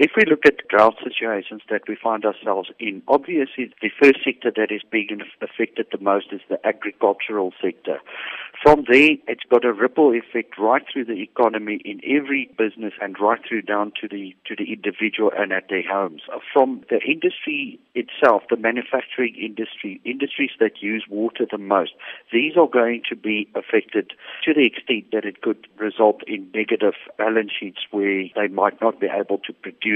If we look at drought situations that we find ourselves in, obviously the first sector that is being affected the most is the agricultural sector. From there, it's got a ripple effect right through the economy in every business and right through down to the to the individual and at their homes. From the industry itself, the manufacturing industry, industries that use water the most, these are going to be affected to the extent that it could result in negative balance sheets where they might not be able to produce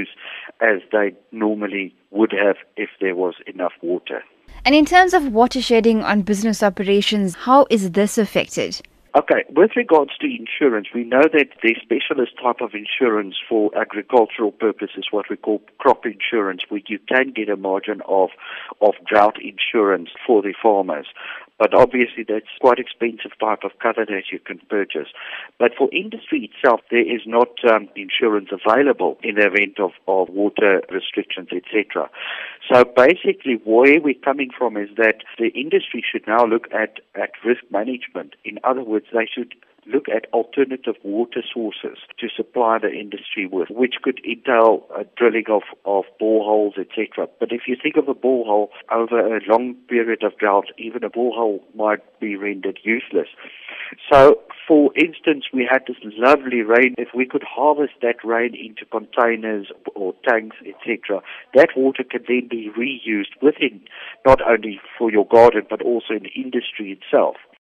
as they normally would have if there was enough water. And in terms of water shedding on business operations, how is this affected? Okay, with regards to insurance, we know that the specialist type of insurance for agricultural purposes, what we call crop insurance, where you can get a margin of, of drought insurance for the farmers. But obviously, that's quite expensive type of cover that you can purchase. But for industry itself, there is not um, insurance available in the event of, of water restrictions, etc. So basically, where we're coming from is that the industry should now look at, at risk management. In other words, they should look at alternative water sources to supply the industry with, which could entail drilling of, of boreholes, etc. But if you think of a borehole over a long period of drought, even a borehole might be rendered useless. So, for instance, we had this lovely rain. If we could harvest that rain into containers or tanks, etc., that water can then be reused within, not only for your garden, but also in industry itself.